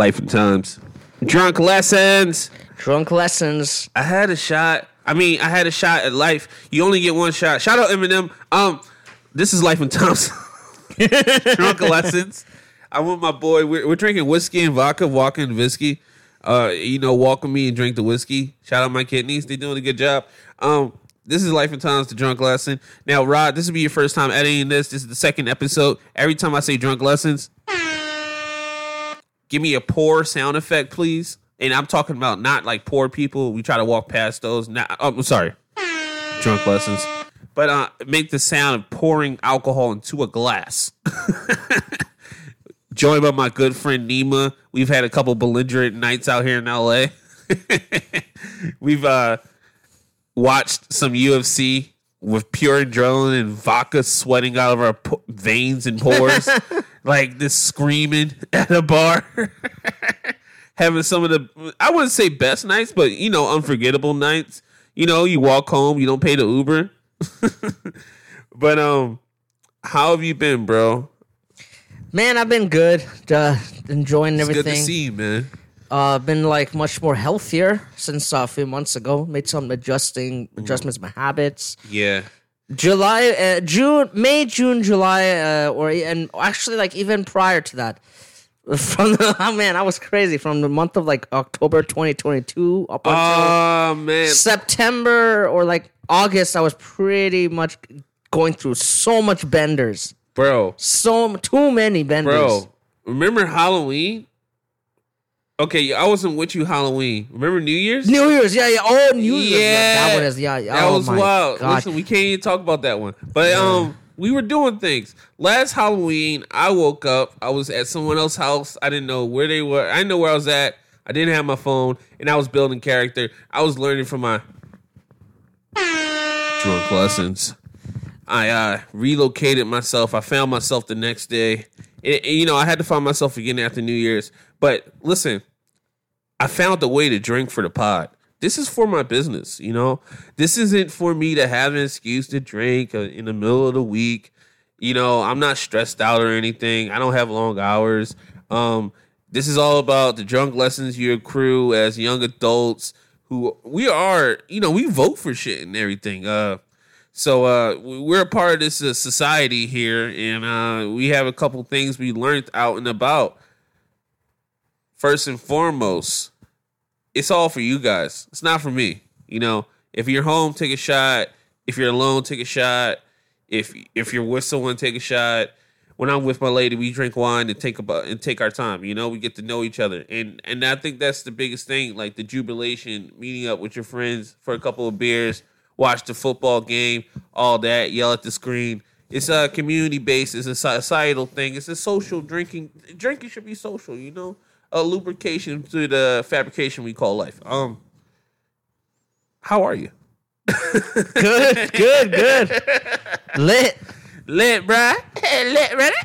Life and times. Drunk lessons. Drunk lessons. I had a shot. I mean, I had a shot at life. You only get one shot. Shout out Eminem. Um, this is Life and Times. Drunk lessons. I'm with my boy. We're, we're drinking whiskey and vodka, walking whiskey. Uh, you know, welcome me and drink the whiskey. Shout out my kidneys. They doing a good job. Um, this is Life and Times, the drunk lesson. Now, Rod, this will be your first time editing this. This is the second episode. Every time I say drunk lessons, give me a poor sound effect, please. And I'm talking about not like poor people. We try to walk past those. Not, oh, I'm sorry, drunk lessons. But uh, make the sound of pouring alcohol into a glass. Joined by my good friend Nima. We've had a couple belligerent nights out here in LA. We've uh, watched some UFC with pure adrenaline and vodka sweating out of our po- veins and pores, like this screaming at a bar. Having some of the, I wouldn't say best nights, but you know, unforgettable nights. You know, you walk home, you don't pay the Uber. but um, how have you been, bro? Man, I've been good. Uh, enjoying It's everything. good to see you, man. Uh, been like much more healthier since uh, a few months ago. Made some adjusting adjustments to my habits. Yeah, July, uh, June, May, June, July, uh, or and actually like even prior to that. From the, oh man, I was crazy from the month of like October 2022 up until Oh man, September or like August. I was pretty much going through so much benders, bro, so too many benders. bro. Remember Halloween? Okay, I wasn't with you Halloween. Remember New Year's? New Year's, yeah, yeah. Oh, New Year's, Yeah, that one is yeah. That oh was wild. God. Listen, we can't even talk about that one. But um, we were doing things. Last Halloween, I woke up. I was at someone else's house. I didn't know where they were. I didn't know where I was at. I didn't have my phone, and I was building character. I was learning from my drunk lessons. I uh, relocated myself. I found myself the next day. You know, I had to find myself again after New Year's. But listen, I found a way to drink for the pod. This is for my business, you know. This isn't for me to have an excuse to drink uh, in the middle of the week. You know, I'm not stressed out or anything. I don't have long hours. Um, this is all about the drunk lessons you accrue as young adults who we are. You know, we vote for shit and everything. Uh, so uh, we- we're a part of this uh, society here, and uh, we have a couple things we learned out and about. First and foremost, it's all for you guys. It's not for me. You know, if you're home, take a shot. If you're alone, take a shot. If if you're with someone, take a shot. When I'm with my lady, we drink wine and take about and take our time. You know, we get to know each other, and and I think that's the biggest thing. Like the jubilation, meeting up with your friends for a couple of beers, watch the football game, all that, yell at the screen. It's a community based. It's a societal thing. It's a social drinking. Drinking should be social. You know, a lubrication to the fabrication we call life. Um, how are you? good, good, good. Lit. Lit, bruh. Lit, ready?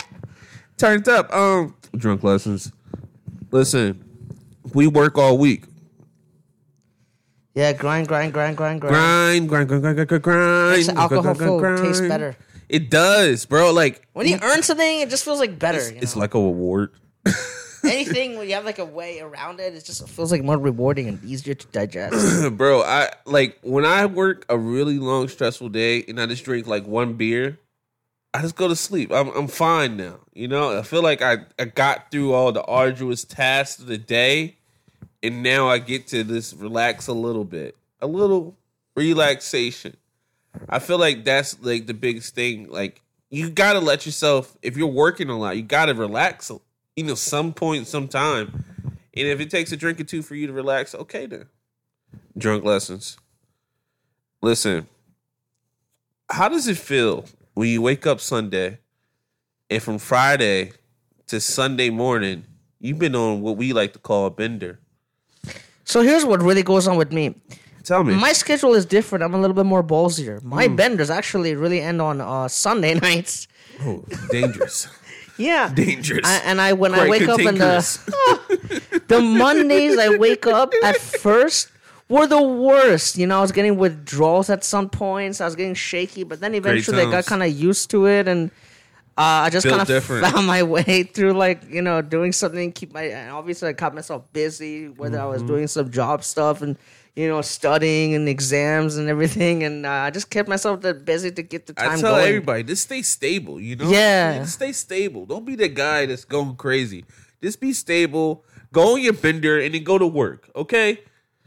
Turned up. Um, drunk lessons. Listen, we work all week. Yeah, grind, grind, grind, grind, grind. Grind, grind, grind, grind, grind, grind, grind. Makes alcohol grind, grind, food grind. taste better. It does, bro. Like When you earn something, it just feels like better. it's, you it's like a reward. anything when you have like a way around it, it just feels like more rewarding and easier to digest. bro i like when i work a really long stressful day and i just drink like one beer i just go to sleep. I'm, I'm fine now you know? I feel like I, I got through all the arduous tasks of the day and now i get to just relax a little bit a little relaxation. I feel like that's like the biggest thing like you gotta let yourself if you're working a lot you gotta relax you know some point sometime and if it takes a drink or two for you to relax okay then drunk lessons. Listen, how does it feel when you wake up Sunday and from Friday to Sunday morning, you've been on what we like to call a bender? so here's what really goes on with me. Tell me. My schedule is different. I'm a little bit more ballsier. My Hmm. benders actually really end on uh, Sunday nights. oh, dangerous. Yeah. dangerous. I, and I when I Quite wake up in the the Mondays I wake up at first were the worst. You know, I was getting withdrawals at some points. I was getting shaky, but then eventually I got kind of used to it, and Uh, I just kind of found my way through, like you know, doing something. Keep my and obviously I kept myself busy, whether I was Mm-hmm. doing some job stuff and you know studying and exams and everything, and uh, I just kept myself that busy to get the time I tell going. everybody, just stay stable, you know? Yeah. Just stay stable. Don't be the guy that's going crazy. Just be stable. Go on your bender and then go to work, okay?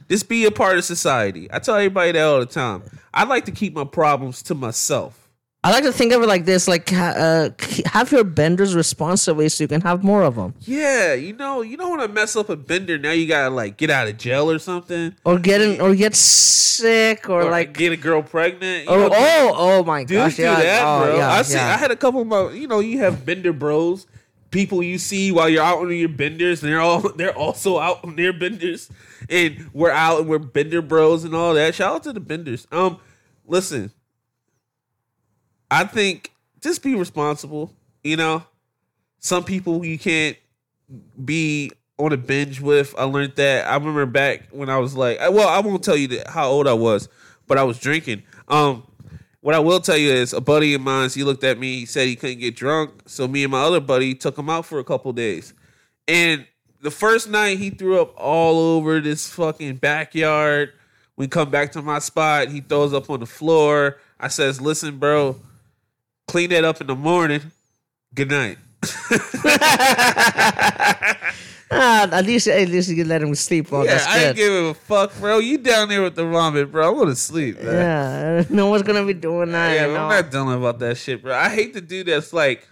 Just be a part of society. I tell everybody that all the time. I like to keep my problems to myself. I like to think of it like this: like uh, have your benders responsibly, so you can have more of them, Yeah, you know, you don't want to mess up a bender. Now you gotta like get out of jail or something, or get in, or get sick, or, or like get a girl pregnant. You oh, know, oh oh my Dudes gosh, do yeah, that, oh, bro. yeah, I see. yeah. I had a couple of my, you know, you have bender bros, people you see while you're out on your benders, and they're all they're also out on their benders, and we're out and we're bender bros and all that. Shout out to the benders. Um, listen, I think just be responsible. You know, some people you can't be on a binge with. I learned that. I remember back when I was like, well, I won't tell you how old I was, but I was drinking. Um, what I will tell you is a buddy of mine, he looked at me, he said he couldn't get drunk. So me and my other buddy took him out for a couple days. And the first night he threw up all over this fucking backyard. We come back to my spot, he throws up on the floor. I says, listen, bro, clean that up in the morning. Good night. Ah, at least at least you can let him sleep. Well, yeah, I ain't give a fuck, bro. You down there with the ramen, bro. I want to sleep, man. Yeah, no one's gonna be doing that. Yeah, you I'm not dealing about that shit, bro. I hate the dude that's like,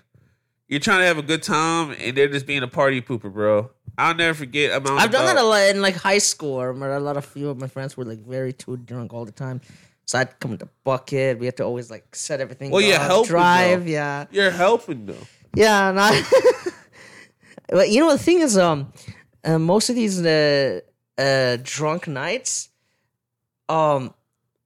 you're trying to have a good time and they're just being a party pooper, bro. I'll never forget. I've done about- that a lot in like high school. I remember a lot of few of my friends were like very too drunk all the time. So I'd come with the bucket. We have to always like set everything. Well, up, helping, drive. though. Yeah, You're helping though. yeah. And I, but you know the thing is, um, uh, most of these uh, uh drunk nights, um,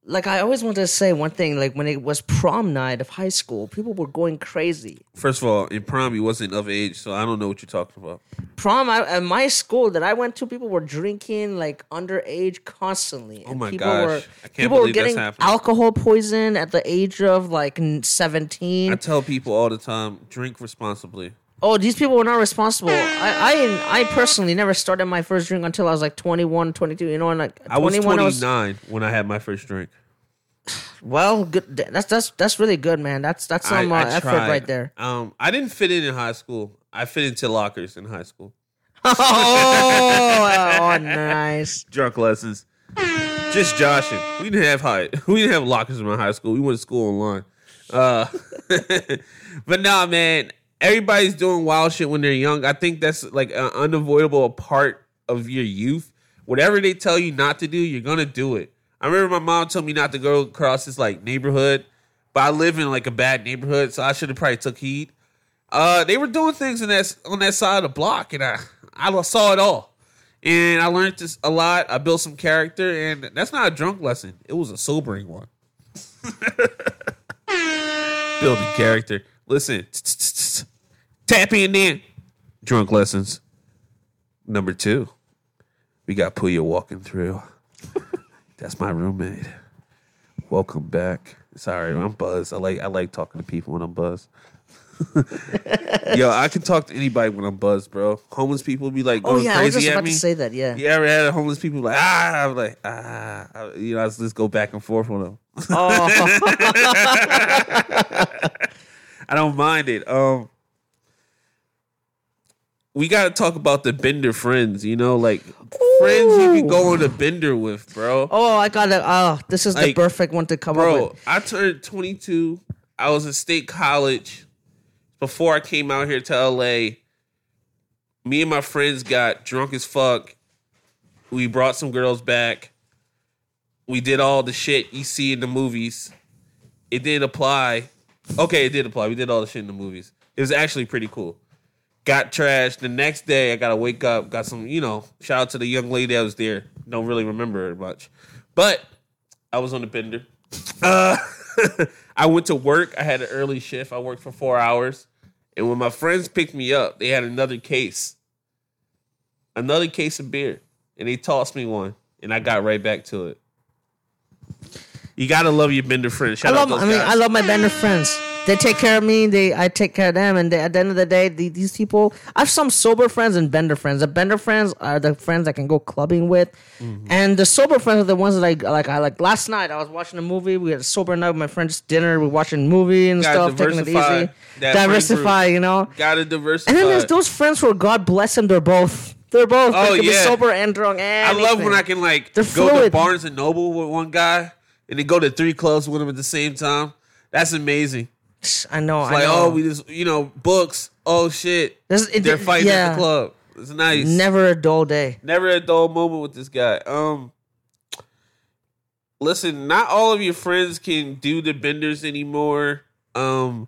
like I always wanted to say one thing. Like when it was prom night of high school, people were going crazy. First of all, in prom, you wasn't of age, so I don't know what you're talking about. prom I, at my school that I went to, people were drinking like underage constantly. Oh and Oh my people gosh. Were, I can't people were believe that's getting happening. alcohol poison at the age of like 17. I tell people all the time, drink responsibly. Oh, these people were not responsible. I, I I personally never started my first drink until I was like 21, 22. You know, and like I was 21, 29 when I had my first drink. well, good. That's that's that's really good, man. That's that's some uh, effort right there. Um, I didn't fit in in high school. I fit into lockers in high school. oh, oh, nice. drunk lessons. Just joshing. We didn't have high. We didn't have lockers in my high school. We went to school online. Uh, but nah, man. Everybody's doing wild shit when they're young. I think that's like an unavoidable part of your youth. Whatever they tell you not to do, you're gonna do it. I remember my mom told me not to go across this like neighborhood, but I live in like a bad neighborhood, so I should have probably took heed. Uh, they were doing things in that on that side of the block, and I I saw it all and I learned this a lot. I built some character, and that's not a drunk lesson. It was a sobering one. Building character. Listen, tap in then. Drunk lessons. Number two, we got Puya walking through. That's my roommate. Welcome back. Sorry, I'm buzzed. I like I like talking to people when I'm buzzed. Yo, I can talk to anybody when I'm buzzed, bro. Homeless people be like Oh going yeah, I was crazy just at about me. to say that. Yeah. You ever had homeless people like ah? I'm like ah, I- you know, I just go back and forth with them. Oh, I don't mind it. Um, we got to talk about the bender friends. You know, like friends you can go on a bender with, bro. oh, I got it. Oh, this is the perfect one to come up Bro, with. I turned 22. I was in state college before I came out here to LA. Me and my friends got drunk as fuck. We brought some girls back. We did all the shit you see in the movies. It didn't apply. Okay, it did apply. We did all the shit in the movies. It was actually pretty cool. Got trashed. The next day, I got to wake up. Got some, you know, shout out to the young lady that was there. Don't really remember her much. But I was on the bender. Uh, I went to work. I had an early shift. I worked for four hours. And when my friends picked me up, they had another case, another case of beer. And they tossed me one. And I got right back to it. You gotta love your bender friends. I love. I mean, guys. I love my bender friends. They take care of me. They I take care of them, and they, at the end of the day, the, these people. I have some sober friends and bender friends. The bender friends are the friends I can go clubbing with, Mm-hmm. and the sober friends are the ones that I like. I like. Last night I was watching a movie. We had a sober night with my friends, dinner. We are watching a movie and stuff, taking it easy, diversify. You know, Gotta diversify. and then there's those friends where God bless them, they're both. They're both. Oh, they can be yeah. sober and drunk. I love when. I can like They're go to. Barnes and Noble with one guy and then go to three clubs with him at the same time. That's amazing. I know. It's I like, know. oh, we just you know books. Oh shit, This- it- they're fighting yeah. at the club. It's nice. Never a dull day. Never a dull moment with this guy. Um, listen, not all of your friends can do the benders anymore. Um,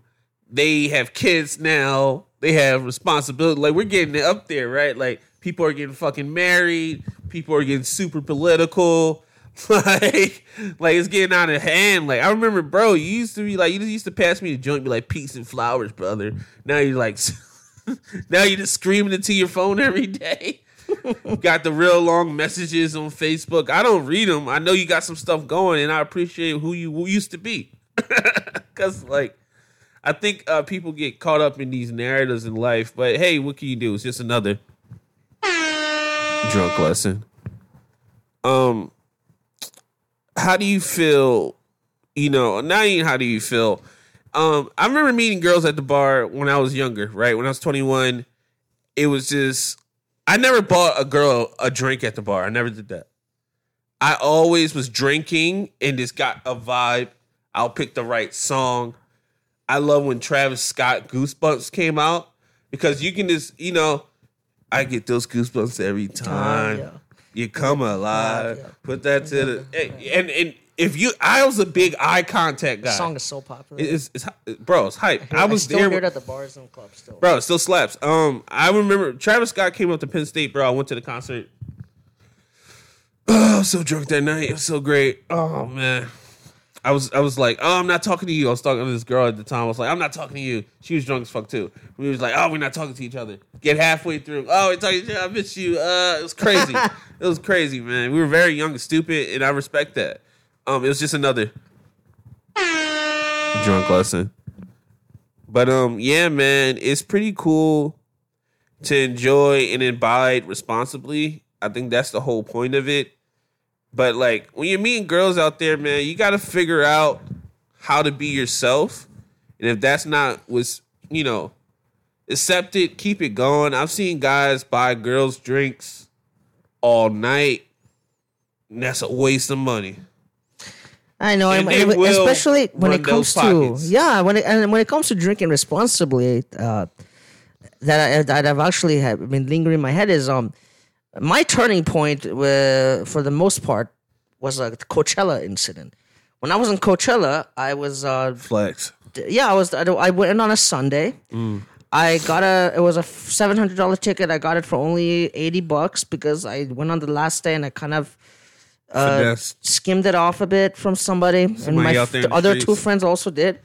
they have kids now. They have responsibility. Like we're getting it up there, right? Like people are getting fucking married. People are getting super political. Like, like it's getting out of hand. Like I remember, bro, you used to be like, you just used to pass me the joint, be like, peace and flowers, brother. Now you're like, now you're just screaming into your phone every day. got the real long messages on Facebook. I don't read them. I know you got some stuff going, and I appreciate who you used to be. Cause like, I think uh, people get caught up in these narratives in life. But hey, what can you do? It's just another drunk lesson. Um, how do you feel? You know, not even how do you feel. Um, I remember meeting girls at the bar when I was younger. Right when I was twenty one, it was just I never bought a girl a drink at the bar. I never did that. I always was drinking and just got a vibe. I'll pick the right song. I love when Travis Scott Goosebumps came out because you can just, you know, I get those goosebumps every time. yeah. You come alive. yeah. Put that to the and and if you, I was a big eye contact guy. The song is so popular. It's, it's, bro, it's hype. I was still there. hear it at the bars and clubs still. Bro, it still slaps. Um, I remember Travis Scott came up to Penn State, bro. I went to the concert. Oh, I was so drunk that night. It was so great. Oh man. I was I was like, oh, I'm not talking to you. I was talking to this girl at the time. I was like, I'm not talking to you. She was drunk as fuck too. We was like, oh, we're not talking to each other. Get halfway through. Oh, we're talking. to each other. I miss you. Uh, it was crazy. it was crazy, man. We were very young and stupid, and I respect that. Um, it was just another drunk lesson. But um, yeah, man, it's pretty cool to enjoy and imbibe responsibly. I think that's the whole point of it. But like when you're meeting girls out there, man, you got to figure out how to be yourself. And if that's not was, you know, accept it, keep it going. I've seen guys buy girls drinks all night. And that's a waste of money. I know, And and- especially when it comes to pockets. yeah, when it and when it comes to drinking responsibly, uh, that I, that I've actually have been lingering in my head is um my turning point uh, for the most part was a Coachella incident. When I was in Coachella, I was uh, Flex. yeah, I was. I, I went on a Sunday. I got a. It was a seven hundred dollar ticket. I got it for only eighty bucks because I went on the last day and I kind of uh, skimmed it off a bit from somebody, and my f- in the other two friends also did.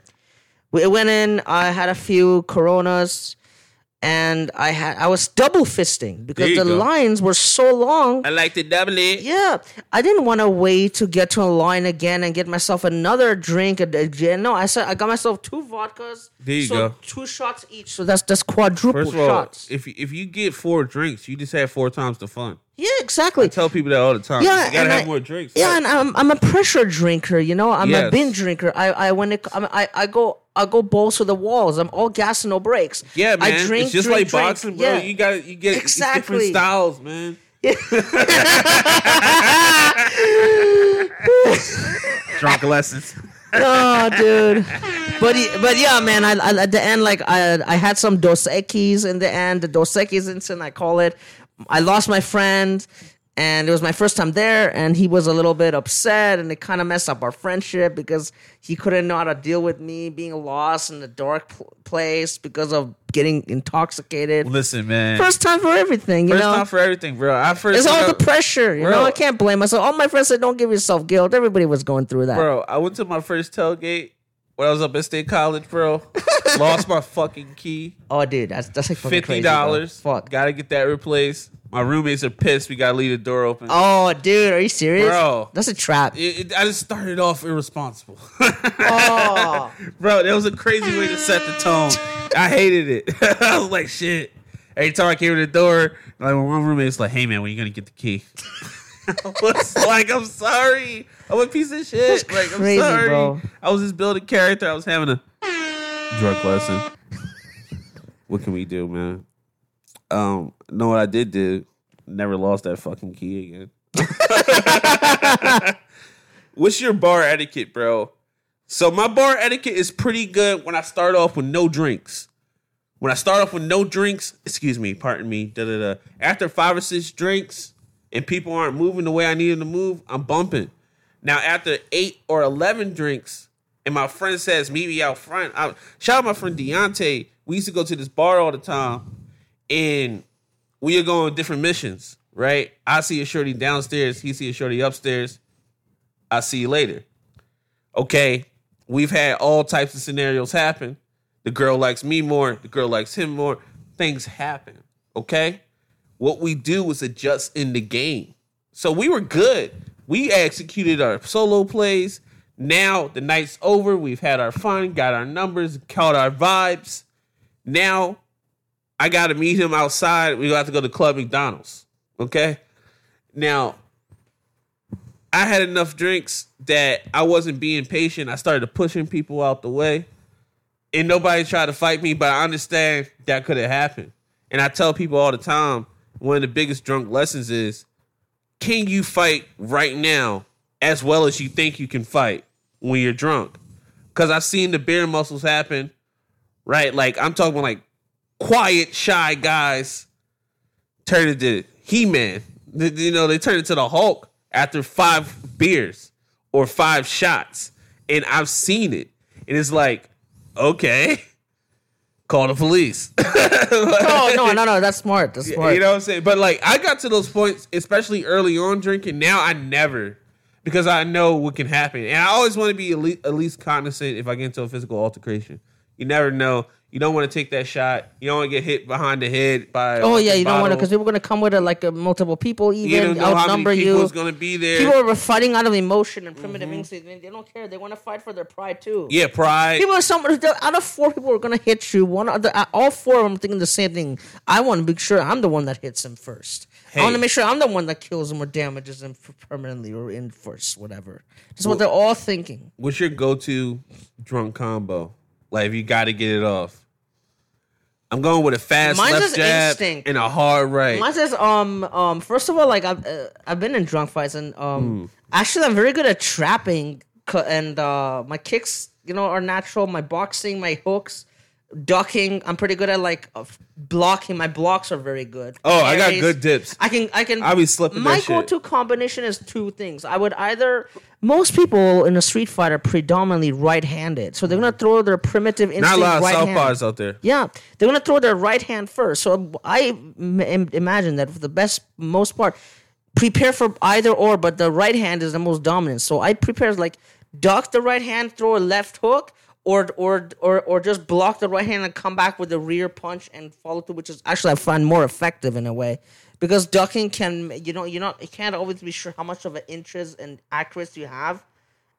We went in. I had a few Coronas, and I had. I was double fisting because the go. lines were so long. I like to double it. Yeah, I didn't want to wait to get to a line again and get myself another drink again. No, I said I got myself two vodkas. There you so go. Two shots each, so that's that's quadruple all, shots. if you- if you get four drinks, you just have four times the fun. Yeah, exactly. I tell people that all the time. yeah, you gotta have I- more drinks. Yeah, and I'm I'm a pressure drinker. You know, I'm a Yes. binge drinker. I I when it I'm, I I go I go balls to the walls. I'm all gas and no brakes. yeah, man. I drink, it's just drink, like drink. boxing, bro. Yeah. You got you get it's different Exactly. styles, man. Drunk lessons. oh, dude. But but yeah, man. I, I at the end, like I I had some Dos Equis in the end. The Dos Equis incident, I call it. I lost my friend, and it was my first time there, and he was a little bit upset, and it kind of messed up our friendship because he couldn't know how to deal with me being lost in a dark pl- place because of getting intoxicated. Listen, man. First time for everything, you First know. time for everything, bro. I first it's all went the pressure, you Bro. know. I can't blame myself. All my friends said, "Don't give yourself guilt." Everybody was going through that. bro. I went to my first tailgate when I was up at State College, bro. Lost my fucking key. Oh, dude, that's that's like fucking fifty dollars. Fuck. Gotta get that replaced. My roommates are pissed. We gotta leave the door open. Oh, dude, are you serious? Bro. That's a trap. It, it, I just started off irresponsible. oh. Bro, that was a crazy way to set the tone. I hated it. I was like, shit. Every time I came to the door, like one roommate's like, "Hey man, when you gonna get the key?" I was like, "I'm sorry, I'm a piece of shit. That's like, I'm crazy, sorry. bro. I was just building character. I was having a drug lesson. what can we do, man? Um, know what I did do? Never lost that fucking key again. What's your bar etiquette, bro? So my bar etiquette is pretty good when I start off with no drinks. When I start off with no drinks, excuse me, pardon me, da da da. After five or six drinks and people aren't moving the way I need them to move, I'm bumping. Now after eight or eleven drinks, and my friend says meet me out front. I, shout out my friend Deontay. We used to go to this bar all the time, and we are going different missions. Right? I see a shorty downstairs. He see a shorty upstairs. I see you later. Okay, we've had all types of scenarios happen. The girl likes me more, the girl likes him more. Things happen. Okay? What we do is adjust in the game. So we were good. We executed our solo plays. Now the night's over. We've had our fun, got our numbers, caught our vibes. Now I got to meet him outside. We got to go to Club McDonald's. Okay? Now, I had enough drinks that I wasn't being patient. I started pushing people out the way. And nobody tried to fight me, but I understand that could have happened. And I tell people all the time, one of the biggest drunk lessons is can you fight right now as well as you think you can fight when you're drunk? Because I've seen the bear muscles happen, right? Like I'm talking about like quiet, shy guys turn into He Man. You know, they turn into the Hulk after five beers or five shots. And I've seen it. And it's like, okay, call the police. Oh no, no, no. That's smart. That's smart. You know what I'm saying? But like I got to those points, especially early on drinking. Now I never because I know what can happen. And I always want to be at least, at least cognizant if I get into a physical altercation. You never know. You don't want to take that shot. You don't want to get hit behind the head by. Oh yeah, you don't want to because people are gonna come with it like uh, multiple people, you even don't know how outnumber many people you. is going to be there. People are fighting out of emotion and primitive instincts. They they don't care. They want to fight for their pride too. yeah, pride. People are some out of four people are gonna hit you. One of the, uh, all four of them thinking the same thing. I want to make sure I'm the one that hits him first. I want to make sure I'm the one that kills him or damages him permanently or in first, whatever. That's what they're all thinking. What's your go-to drunk combo? Like if you got to get it off. I'm going with a fast Mine's left just jab instinct. and a hard right. Mine says, um, um. First of all, like I've uh, I've been in drunk fights, and um, actually I'm very good at trapping, and uh, my kicks, you know, are natural. My boxing, my hooks, ducking. I'm pretty good at like blocking. My blocks are very good. Oh, I got good dips. I can I can I be slipping My go-to combination is two things. I would either most people in a street fight are predominantly right-handed, so they're gonna throw their primitive instinct. Not a lot of right southpaws out there. Yeah, they're gonna throw their right hand first. So I imagine that for the best most part, prepare for either or, but the right hand is the most dominant. So I prepare like duck the right hand, throw a left hook, or or or or just block the right hand and come back with a rear punch and follow through, which is actually I find more effective in a way. Because ducking can you know you're not you can't always be sure how much of an interest and accuracy you have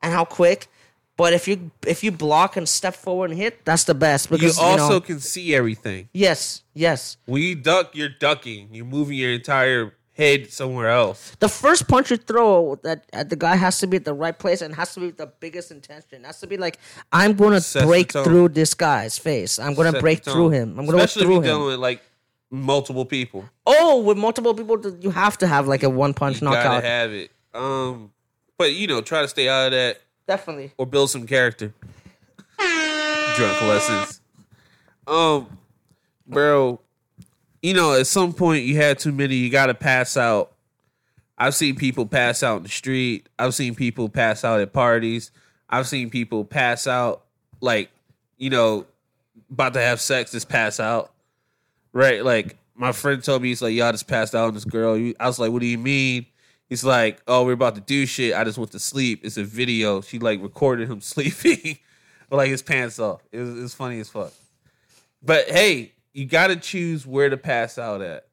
and how quick. But if you if you block and step forward and hit, that's the best. because You also know, can see everything. Yes, yes. When you duck, you're ducking. You're moving your entire head somewhere else. The first punch you throw that at the guy has to be at the right place and has to be with the biggest intention. It has to be like I'm going to break through this guy's face. I'm going to break through him. I'm going to Especially through if you're him. dealing with like multiple people. oh, with multiple people, you have to have like a one punch You knockout. gotta have it. Um, but you know, try to stay out of that Definitely. or build some character. Drunk lessons. Um, bro, you know, at some point you had too many. You gotta pass out. I've seen people pass out in the street. I've seen people pass out at parties. I've seen people pass out like, you know, about to have sex, just pass out. Right? Like my friend told me, he's like, y'all just passed out on this girl. I was like, what do you mean? He's like, oh, we're about to do shit. I just went to sleep. It's a video. She like recorded him sleeping, like his pants off. It was, it was funny as fuck. But hey, you got to choose where to pass out at.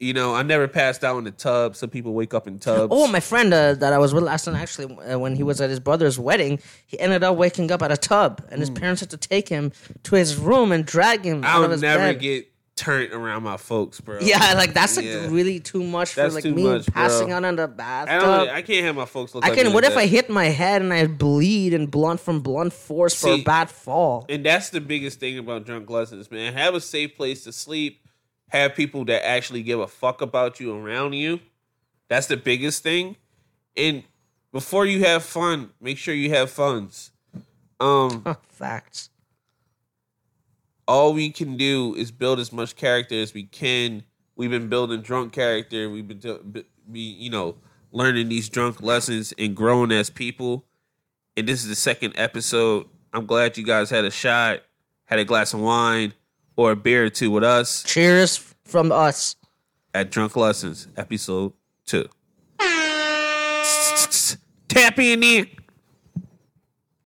You know, I never passed out in the tub. Some people wake up in tubs. Oh, my friend uh, that I was with last night, actually, uh, when he was at his brother's wedding, he ended up waking up at a tub, and his parents had to take him to his room and drag him out of I'll his never bed. get turned around my folks, bro. yeah, like that's like Yeah. really too much That's for like too me much, bro. passing out in the I bathtub. don't. I can't have my folks look. I can. me What like if I hit my head and I bleed and blunt from blunt force for a bad fall? And that's the biggest thing about drunk lessons, man. Have a safe place to sleep. Have people that actually give a fuck about you around you. That's the biggest thing. And before you have fun, make sure you have funds. Um, Facts. All we can do is build as much character as we can. We've been building drunk character. We've been, be, you know, learning these drunk lessons and growing as people. And this is the second episode. I'm glad you guys had a shot, had a glass of wine or a beer or two with us Cheers from us. at Drunk Lessons, episode two. Tap in in.